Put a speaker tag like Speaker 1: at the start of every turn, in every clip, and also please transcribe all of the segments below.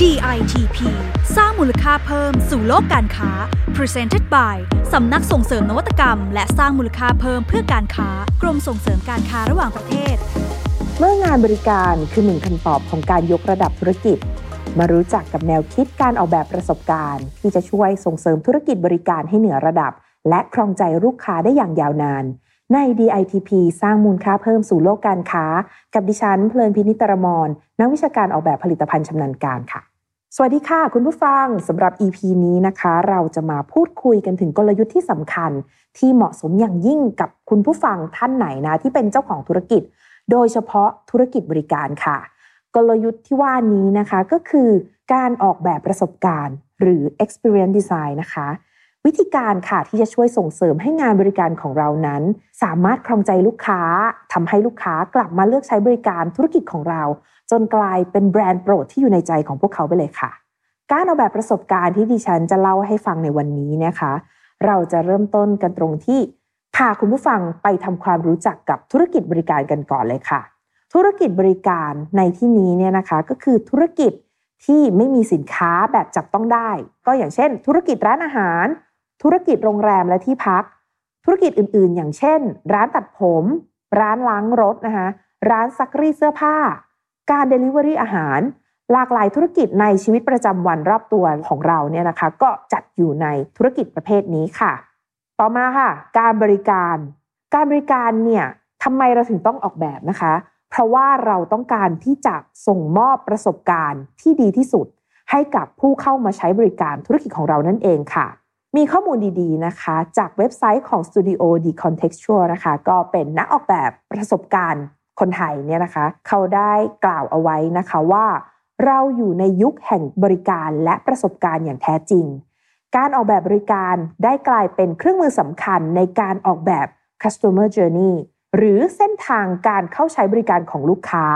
Speaker 1: DITP สร้างมูลค่าเพิ่มสู่โลกการค้า Presented by สำนักส่งเสริมนวัตกรรม และสร้างมูลค่าเพิ่มเพื่อการค้ากรมส่งเสริมการค้าระหว่างประเทศ
Speaker 2: เมื่องานบริการคือหนึ่งคำตอบของการยกระดับธุรกิจ มารู้จักกับแนวคิดการออกแบบประสบการณ์ ที่จะช่วยส่งเสริมธุรกิจบริการให้เหนือระดับ และครองใจลูกค้าได้อย่างยาวนาน ใน DITP สร้างมูลค่าเพิ่มสู่โลกการค้า กับดิฉันเพลินพินิตรมรนักวิชาการออกแบบผลิตภัณฑ์ชำนาญการค่ะ สวัสดีค่ะ คุณผู้ฟังสำหรับ EP นี้นะคะ เราจะมาพูดคุยกันถึงกลยุทธ์ที่สำคัญ ที่เหมาะสมอย่างยิ่งกับคุณผู้ฟังท่านไหนนะที่เป็นเจ้าของธุรกิจ โดยเฉพาะธุรกิจบริการค่ะ กลยุทธ์ที่ว่านี้นะคะก็คือการออกแบบประสบการณ์ หรือ experience design นะคะ วิธีการค่ะที่จะช่วยส่งเสริมให้งานบริการของเรานั้น สามารถครองใจลูกค้าทำให้ลูกค้ากลับมาเลือกใช้บริการธุรกิจของเรา จนกลายเป็นแบรนด์โปรดที่อยู่ในใจของพวกเขาไปเลยค่ะ การออกแบบประสบการณ์ที่ดิฉันจะเล่าให้ฟังในวันนี้นะคะ เราจะเริ่มต้นกันตรงที่พาคุณผู้ฟังไปทำความรู้จักกับธุรกิจบริการกันก่อนเลยค่ะ ธุรกิจบริการในที่นี้เนี่ยนะคะก็คือธุรกิจที่ไม่มีสินค้าแบบจับต้องได้ ก็อย่างเช่น ธุรกิจร้านอาหาร ธุรกิจโรงแรมและที่พัก ธุรกิจอื่นๆ อย่างเช่น ร้านตัดผม ร้านล้างรถนะคะร้านซักรีดเสื้อผ้า การเดลิเวอรี่อาหาร หลากหลายธุรกิจในชีวิตประจำวันรอบตัวของเราเนี่ยนะคะ ก็จัดอยู่ในธุรกิจประเภทนี้ค่ะ ต่อมาค่ะ การบริการ การบริการเนี่ยทำไมเราถึงต้องออกแบบนะคะ เพราะว่าเราต้องการที่จะส่งมอบประสบการณ์ที่ดีที่สุด ให้กับผู้เข้ามาใช้บริการธุรกิจของเรานั่นเองค่ะ มีข้อมูลดีๆนะคะ จากเว็บไซต์ของ Studio Decontextual นะคะ ก็เป็นนักออกแบบประสบการณ์คนไทยเนี่ยนะคะ เขาได้กล่าวเอาไว้นะคะว่า เราอยู่ในยุคแห่งบริการและประสบการณ์อย่างแท้จริง การออกแบบบริการได้กลายเป็นเครื่องมือสำคัญในการออกแบบ customer journey หรือเส้นทางการเข้าใช้บริการของลูกค้า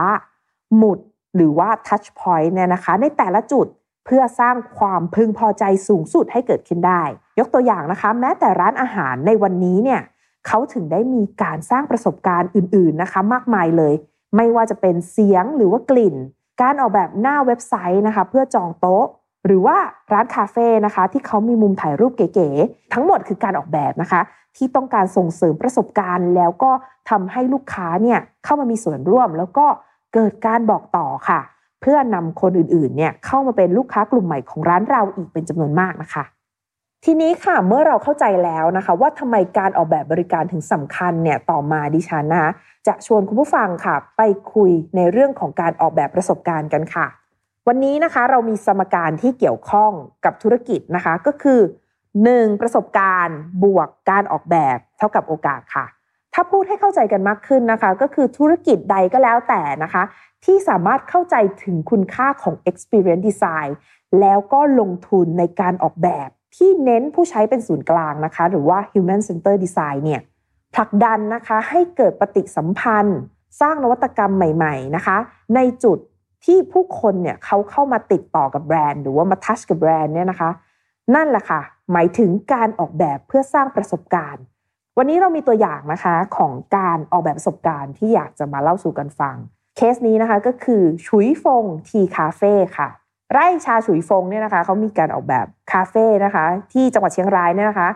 Speaker 2: หมุดหรือว่า touch point เนี่ยนะคะ ในแต่ละจุดเพื่อสร้างความพึงพอใจสูงสุดให้เกิดขึ้นได้ ยกตัวอย่างนะคะ แม้แต่ร้านอาหารในวันนี้เนี่ยเขาถึงได้มีการสร้างประสบการณ์อื่น ๆนะคะ มากมายเลย ไม่ว่าจะเป็นเสียงหรือว่ากลิ่น การออกแบบหน้าเว็บไซต์นะคะ เพื่อจองโต๊ะ หรือว่าร้านคาเฟ่นะคะ ที่เขามีมุมถ่ายรูปเก๋ๆทั้งหมดคือการออกแบบนะคะ ที่ต้องการส่งเสริมประสบการณ์ แล้วก็ทำให้ลูกค้าเนี่ยเข้ามามีส่วนร่วม แล้วก็เกิดการบอกต่อค่ะ เพื่อนำคนอื่นๆเนี่ยเข้ามาเป็นลูกค้ากลุ่มใหม่ของร้านเราอีกเป็นจำนวนมากนะคะ ทีนี้ค่ะเมื่อเราเข้าใจแล้วนะคะ ว่าทำไมการออกแบบบริการถึงสำคัญเนี่ยต่อมาดิฉันนะคะจะชวนคุณผู้ฟังค่ะ ไปคุยในเรื่องของการออกแบบประสบการณ์กันค่ะ วันนี้นะคะเรามีสมการที่เกี่ยวข้องกับธุรกิจนะคะก็คือ 1. ประสบการณ์บวกการออกแบบเท่ากับโอกาสค่ะ ถ้าพูดให้เข้าใจกันมากขึ้นนะคะ ก็คือธุรกิจใดก็แล้วแต่นะคะ ที่สามารถเข้าใจถึงคุณค่าของ experience design แล้วก็ลงทุนในการออกแบบ ที่เน้นผู้ใช้เป็นศูนย์กลางนะคะ หรือว่า human center design เนี่ยผลักดันนะคะให้เกิดปฏิสัมพันธ์ สร้างนวัตกรรมใหม่ ๆนะคะ ในจุดที่ผู้คนเนี่ยเขาเข้ามาติดต่อกับแบรนด์ หรือว่ามาทัชกับแบรนด์เนี่ยนะคะ นั่นแหละค่ะ หมายถึงการออกแบบเพื่อสร้างประสบการณ์ วันนี้เรามีตัวอย่างนะคะของการออกแบบประสบการณ์ที่อยากจะมาเล่าสู่กันฟัง เคสนี้นะคะก็คือชุยฟงทีคาเฟ่ค่ะ ไร่ชาฉุยฟงเนี่ยนะคะเขามีการออกแบบคาเฟ่นะคะ ที่จังหวัดเชียงรายเนี่ยนะคะ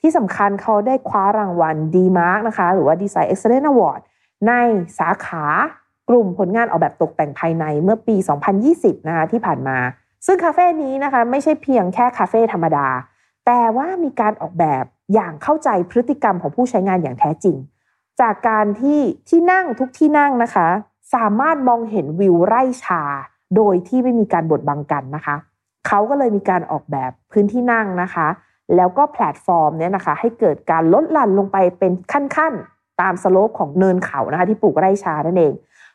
Speaker 2: ที่สำคัญเขาได้คว้ารางวัลดีมาร์กนะคะ หรือว่า Design Excellence Award ในสาขากลุ่มผลงานออกแบบตกแต่งภายในเมื่อปี 2020 นะคะที่ผ่านมา ซึ่งคาเฟ่นี้นะคะไม่ใช่เพียงแค่คาเฟ่ธรรมดา แต่ว่ามีการออกแบบอย่างเข้าใจพฤติกรรมของผู้ใช้งานอย่างแท้จริง จากการที่ที่นั่งทุกที่นั่งนะคะ สามารถมองเห็นวิวไร่ชา โดยที่ไม่มีการบดบังกันนะคะ เขาก็เลยมีการออกแบบพื้นที่นั่งนะคะ แล้วก็แพลตฟอร์มเนี่ยนะคะ ให้เกิดการลดหลั่นลงไปเป็นขั้นๆ ตาม slope ของเนินเขานะคะ ที่ปลูกไร่ชานั่นเอง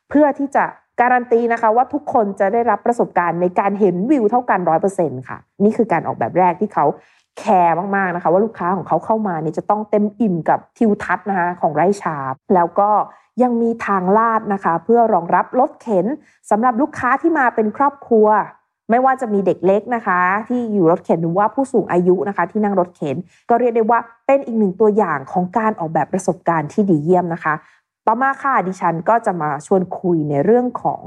Speaker 2: เพื่อที่จะ การันตีนะคะว่าทุกคนจะได้รับประสบการณ์ในการเห็นวิวเท่ากันร้อยเปอร์เซ็นต์ค่ะ นี่คือการออกแบบแรกที่เขาแคร์มากๆนะคะ ว่าลูกค้าของเขาเข้ามาเนี่ยจะต้องเต็มอิ่มกับทิวทัศน์นะคะของไร่ชาแล้วก็ยังมีทางลาดนะคะ เพื่อรองรับรถเข็นสำหรับลูกค้าที่มาเป็นครอบครัว ไม่ว่าจะมีเด็กเล็กนะคะ ที่อยู่รถเข็นหรือว่าผู้สูงอายุนะคะ ที่นั่งรถเข็น ก็เรียกได้ว่าเป็นอีกหนึ่งตัวอย่างของการออกแบบประสบการณ์ที่ดีเยี่ยมนะคะ ต่อมาค่ะดิฉันก็จะมาชวนคุยในเรื่องของ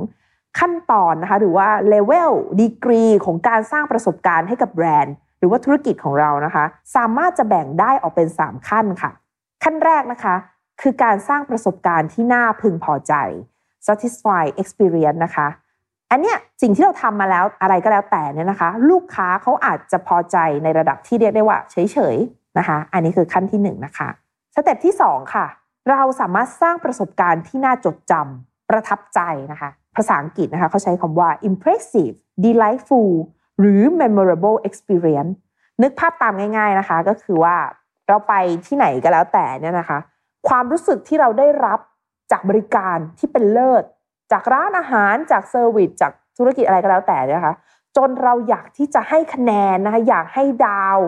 Speaker 2: ขั้นตอนนะคะหรือว่าเลเวลดีกรีของการสร้างประสบการณ์ให้กับแบรนด์ หรือว่าธุรกิจของเรานะคะ สามารถจะแบ่งได้ออกเป็น 3 ขั้นค่ะ ขั้นแรกนะคะ คือการสร้างประสบการณ์ที่น่าพึงพอใจ satisfy experience นะคะ อันเนี้ยสิ่งที่เราทำมาแล้วอะไรก็แล้วแต่เนี่ยนะคะ ลูกค้าเขาอาจจะพอใจในระดับที่เรียกได้ว่าเฉยๆนะคะ อันนี้คือขั้นที่1นนะคะสเต็ปที่2ค่ะ เราสามารถสร้างประสบการณ์ที่น่าจดจำประทับใจนะคะ ภาษาอังกฤษนะคะเขาใช้คำว่า impressive delightful หรือ memorable experience นึกภาพตามง่าย ๆนะคะ ก็คือว่าเราไปที่ไหนก็แล้วแต่เนี่ยนะคะ ความรู้สึกที่เราได้รับจากบริการที่เป็นเลิศ จากร้านอาหารจากเซอร์วิสจากธุรกิจอะไรก็แล้วแต่นะคะ จนเราอยากที่จะให้คะแนนนะคะอยากให้ดาว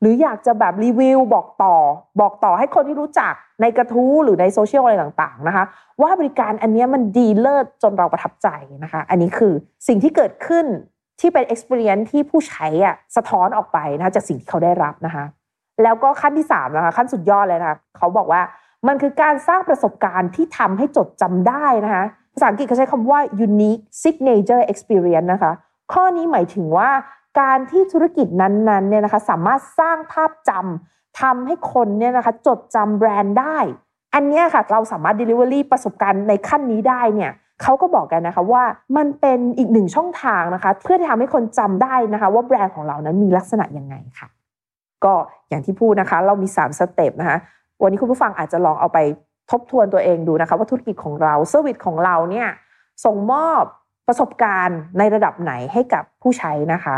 Speaker 2: หรืออยากจะแบบรีวิวบอกต่อ บอกต่อให้คนที่รู้จักในกระทู้หรือในโซเชียลอะไรต่างๆนะคะ ว่าบริการอันนี้มันดีเลิศจนเราประทับใจนะคะ อันนี้คือสิ่งที่เกิดขึ้นที่เป็น experience ที่ผู้ใช้อะสะท้อนออกไปนะคะจากสิ่งที่เขาได้รับนะคะ แล้วก็ขั้นที่3นะคะขั้นสุดยอดเลยนะคะเขาบอกว่ามันคือการสร้างประสบการณ์ที่ทำให้จดจำได้นะคะภาษาอังกฤษเขาใช้คำว่า unique signature experience นะคะ ข้อนี้หมายถึงว่า การที่ธุรกิจนั้นๆเนี่ยนะคะสามารถสร้างภาพจำทำให้คนเนี่ยนะคะจดจำแบรนด์ได้ อันนี้ค่ะเราสามารถ delivery ประสบการณ์ในขั้นนี้ได้เนี่ยเขาก็บอกกันนะคะว่ามันเป็นอีกหนึ่งช่องทางนะคะเพื่อที่ทำให้คนจำได้นะคะว่าแบรนด์ของเรานั้นมีลักษณะยังไงค่ะ ก็อย่างที่พูดนะคะ เรามี 3 step นะคะวันนี้คุณผู้ฟังอาจจะลองเอาไปทบทวนตัวเองดูนะคะว่าธุรกิจของเรา service ของเราเนี่ยส่งมอบประสบการณ์ในระดับไหนให้กับผู้ใช้นะคะ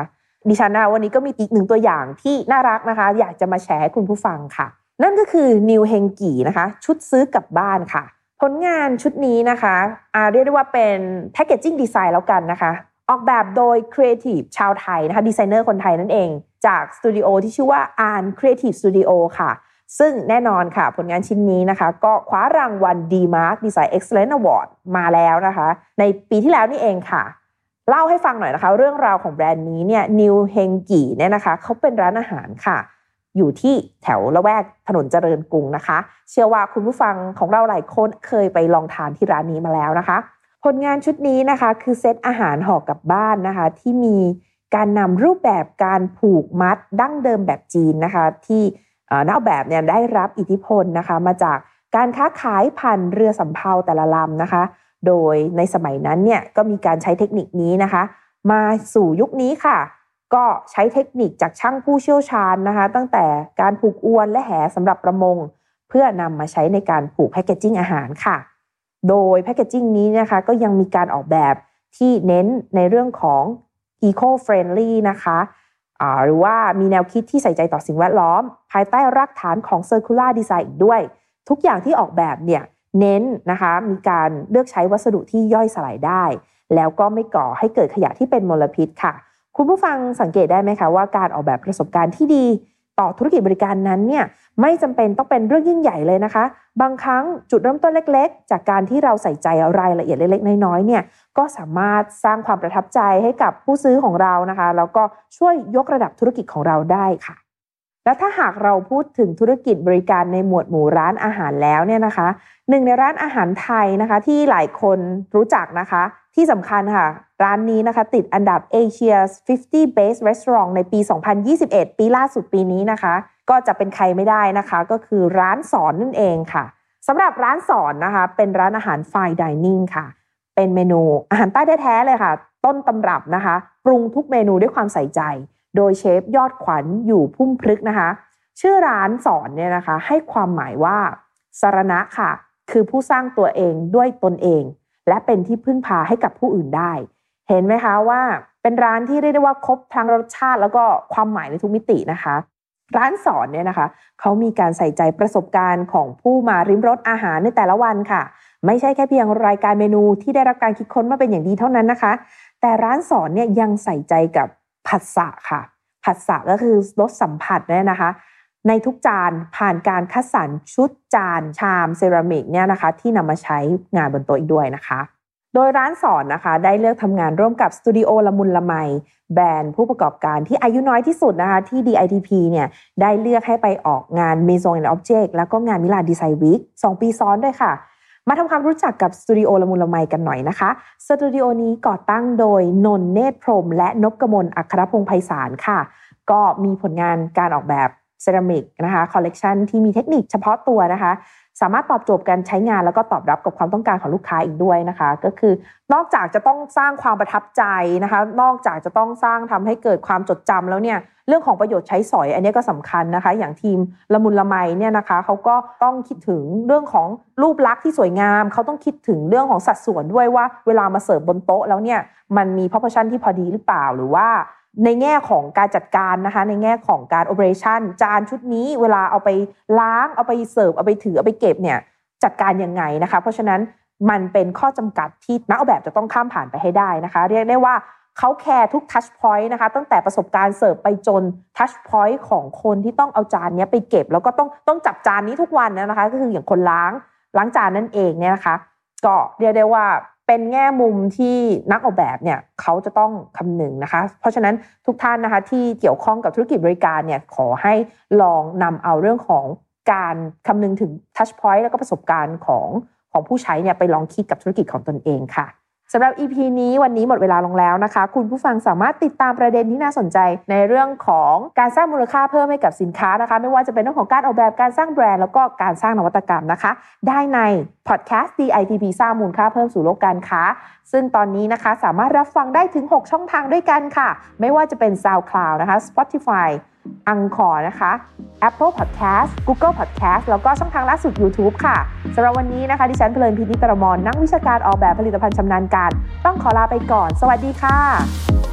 Speaker 2: ดิฉันนะวันนี้ก็มีอีกหนึ่งตัวอย่างที่น่ารักนะคะ อยากจะมาแชร์ให้คุณผู้ฟังค่ะ นั่นก็คือนิวเฮงกีนะคะ ชุดซื้อกลับบ้านค่ะ ผลงานชุดนี้นะคะอาเรียกได้ว่าเป็น packaging design แล้วกันนะคะ ออกแบบโดยครีเอทีฟชาวไทยนะคะดีไซเนอร์คนไทยนั่นเอง จากสตูดิโอที่ชื่อว่า Arn Creative Studio ค่ะซึ่งแน่นอนค่ะ ผลงานชิ้นนี้นะคะ ก็คว้ารางวัล D-Mark Design Excellence Award มาแล้วนะคะ ในปีที่แล้วนี่เองค่ะ เล่าให้ฟังหน่อยนะคะ เรื่องราวของแบรนด์นี้เนี่ยนิวเฮงกีเนี่ยนะคะเขาเป็นร้านอาหารค่ะ อยู่ที่แถวละแวกถนนเจริญกรุงนะคะ เชื่อว่าคุณผู้ฟังของเราหลายคนเคยไปลองทานที่ร้านนี้มาแล้วนะคะ ผลงานชุดนี้นะคะคือเซตอาหารห่อกลับบ้านนะคะ ที่มีการนำรูปแบบการผูกมัดดั้งเดิมแบบจีนนะคะ ที่นักแบบเนี่ยได้รับอิทธิพลนะคะ มาจากการค้าขายผ่านเรือสำเภาแต่ละลำนะคะ โดยในสมัยนั้นเนี่ยก็มีการใช้เทคนิคนี้นะคะ มาสู่ยุคนี้ค่ะ ก็ใช้เทคนิคจากช่างผู้เชี่ยวชาญนะคะ ตั้งแต่การผูกอวนและแหสำหรับประมง เพื่อนำมาใช้ในการผูกแพคเกจิ้งอาหารค่ะ โดยแพคเกจิ้งนี้นะคะก็ยังมีการออกแบบที่เน้นในเรื่องของ eco friendly นะคะหรือว่ามีแนวคิดที่ใส่ใจต่อสิ่งแวดล้อม ภายใต้รากฐานของ circular design อีกด้วย ทุกอย่างที่ออกแบบเนี่ย เน้นนะคะมีการเลือกใช้วัสดุที่ย่อยสลายได้ แล้วก็ไม่ก่อให้เกิดขยะที่เป็นมลพิษค่ะ คุณผู้ฟังสังเกตได้ไหมคะว่าการออกแบบประสบการณ์ที่ดีต่อธุรกิจบริการนั้นเนี่ยไม่จำเป็นต้องเป็นเรื่องยิ่งใหญ่เลยนะคะ บางครั้งจุดเริ่มต้นเล็ก ๆ จากการที่เราใส่ใจรายละเอียดเล็ก ๆ น้อยๆเนี่ยก็สามารถสร้างความประทับใจให้กับผู้ซื้อของเรานะคะ แล้วก็ช่วยยกระดับธุรกิจของเราได้ค่ะ แล้วถ้าหากเราพูดถึงธุรกิจบริการในหมวดหมู่ร้านอาหารแล้วเนี่ยนะคะหนึ่งในร้านอาหารไทยนะคะที่หลายคนรู้จักนะคะ ที่สำคัญค่ะ ร้านนี้นะคะ ติดอันดับ Asia's 50 Best Restaurant ในปี 2021 ปีล่าสุดปีนี้นะคะ ก็จะเป็นใครไม่ได้นะคะ ก็คือร้านสอนนั่นเองค่ะสำหรับร้านสอนนะคะ เป็นร้านอาหารไฟดิเนิ่งค่ะ เป็นเมนูอาหารใต้แท้ๆเลยค่ะ ต้นตำรับนะคะ ปรุงทุกเมนูด้วยความใส่ใจ โดยเชฟยอดขวัญอยู่พุ่มพลึกนะคะ ชื่อร้านสอนเนี่ยนะคะ ให้ความหมายว่าสารณะค่ะ คือผู้สร้างตัวเองด้วยตนเอง และเป็นที่พึ่งพาให้กับผู้อื่นได้ เห็นไหมคะว่าเป็นร้านที่เรียกได้ว่าครบทั้งรสชาติแล้วก็ความหมายในทุกมิตินะคะ ร้านสอนเนี่ยนะคะเขามีการใส่ใจประสบการณ์ของผู้มาริมรสอาหารในแต่ละวันค่ะ ไม่ใช่แค่เพียงรายการเมนูที่ได้รับการคิดค้นมาเป็นอย่างดีเท่านั้นนะคะ แต่ร้านศรณ์เนี่ยยังใส่ใจกับ ผัสสะค่ะ ผัสสะก็คือรสสัมผัสเนี่ยนะคะ ในทุกจานผ่านการคัดสรรชุดจานชามเซรามิกเนี่ยนะคะ ที่นำมาใช้งานบนโต๊ะอีกด้วยนะคะ โดยร้านศรณ์นะคะ ได้เลือกทำงานร่วมกับสตูดิโอละมุนละไมแบรนด์ผู้ประกอบการที่อายุน้อยที่สุดนะคะ ที่ DITP เนี่ยได้เลือกให้ไปออกงาน Maison and Object แล้วก็งาน Milan Design Week สองปีซ้อนด้วยค่ะ มาทำความรู้จักกับสตูดิโอละมุนละไมกันหน่อยนะคะ สตูดิโอนี้ก่อตั้งโดยนนเนตรพรม และนบกมลอัครพงศ์ไพศาลค่ะ ก็มีผลงานการออกแบบ เซรามิกนะคะคอลเลกชันที่มีเทคนิคเฉพาะตัวนะคะ สามารถตอบโจทย์การใช้งานแล้วก็ตอบรับกับความต้องการของลูกค้าอีกด้วยนะคะ ก็คือนอกจากจะต้องสร้างความประทับใจนะคะ นอกจากจะต้องสร้างทำให้เกิดความจดจำแล้วเนี่ยเรื่องของประโยชน์ใช้สอย อันนี้ก็สำคัญนะคะ อย่างทีมละมุนละไมเนี่ยนะคะเขาก็ต้องคิดถึงเรื่องของรูปลักษณ์ที่สวยงาม เขาต้องคิดถึงเรื่องของสัดส่วนด้วยว่าเวลามาเสิร์ฟบนโต๊ะแล้วเนี่ยมันมี proportion ที่พอดีหรือเปล่าหรือว่า ในแง่ของการจัดการนะคะในแง่ของการ operation จานชุดนี้เวลาเอาไปล้างเอาไปเสิร์ฟเอาไปถือเอาไปเก็บเนี่ยจัดการยังไงนะคะเพราะฉะนั้นมันเป็นข้อจำกัดที่นักออกแบบจะต้องข้ามผ่านไปให้ได้นะคะ เรียกได้ว่าเขาแคร์ทุก touchpoint นะคะตั้งแต่ประสบการณ์เสิร์ฟไปจนทัชพอยต์ของคนที่ต้องเอาจานนี้ไปเก็บ แล้วก็ต้องต้องจับจานนี้ทุกวันนะคะ ก็คืออย่างคนล้างล้างจานนั่นเองเนี่ยนะคะ ก็เรียกได้ว่า เป็นแง่มุมที่นักออกแบบเนี่ยเขาจะต้องคำนึงนะคะ เพราะฉะนั้นทุกท่านนะคะที่เกี่ยวข้องกับธุรกิจบริการเนี่ยขอให้ลองนำเอาเรื่องของการคำนึงถึงทัชพอยต์แล้วก็ประสบการณ์ของของผู้ใช้เนี่ยไปลองคิดกับธุรกิจของตนเองค่ะ สำหรับ EP นี้วันนี้หมดเวลาลงแล้วนะคะ คุณผู้ฟังสามารถติดตามประเด็นที่น่าสนใจในเรื่องของการสร้างมูลค่าเพิ่มให้กับสินค้านะคะ ไม่ว่าจะเป็นเรื่องของการออกแบบการสร้างแบรนด์แล้วก็การสร้างนวัตกรรมนะคะ ได้ในพอดแคสต์ DITP สร้างมูลค่าเพิ่มสู่โลกการค้า ซึ่งตอนนี้นะคะสามารถรับฟังได้ถึง 6 ช่องทางด้วยกันค่ะ ไม่ว่าจะเป็น SoundCloud นะคะ Spotify Anchor นะคะ Apple Podcast Google Podcast แล้วก็ช่องทางล่าสุด YouTube ค่ะสำหรับวันนี้นะคะ ดิฉันเพลินพินิตรมรนักวิชาการออกแบบผลิตภัณฑ์ชำนาญการ ต้องขอลาไปก่อน สวัสดีค่ะ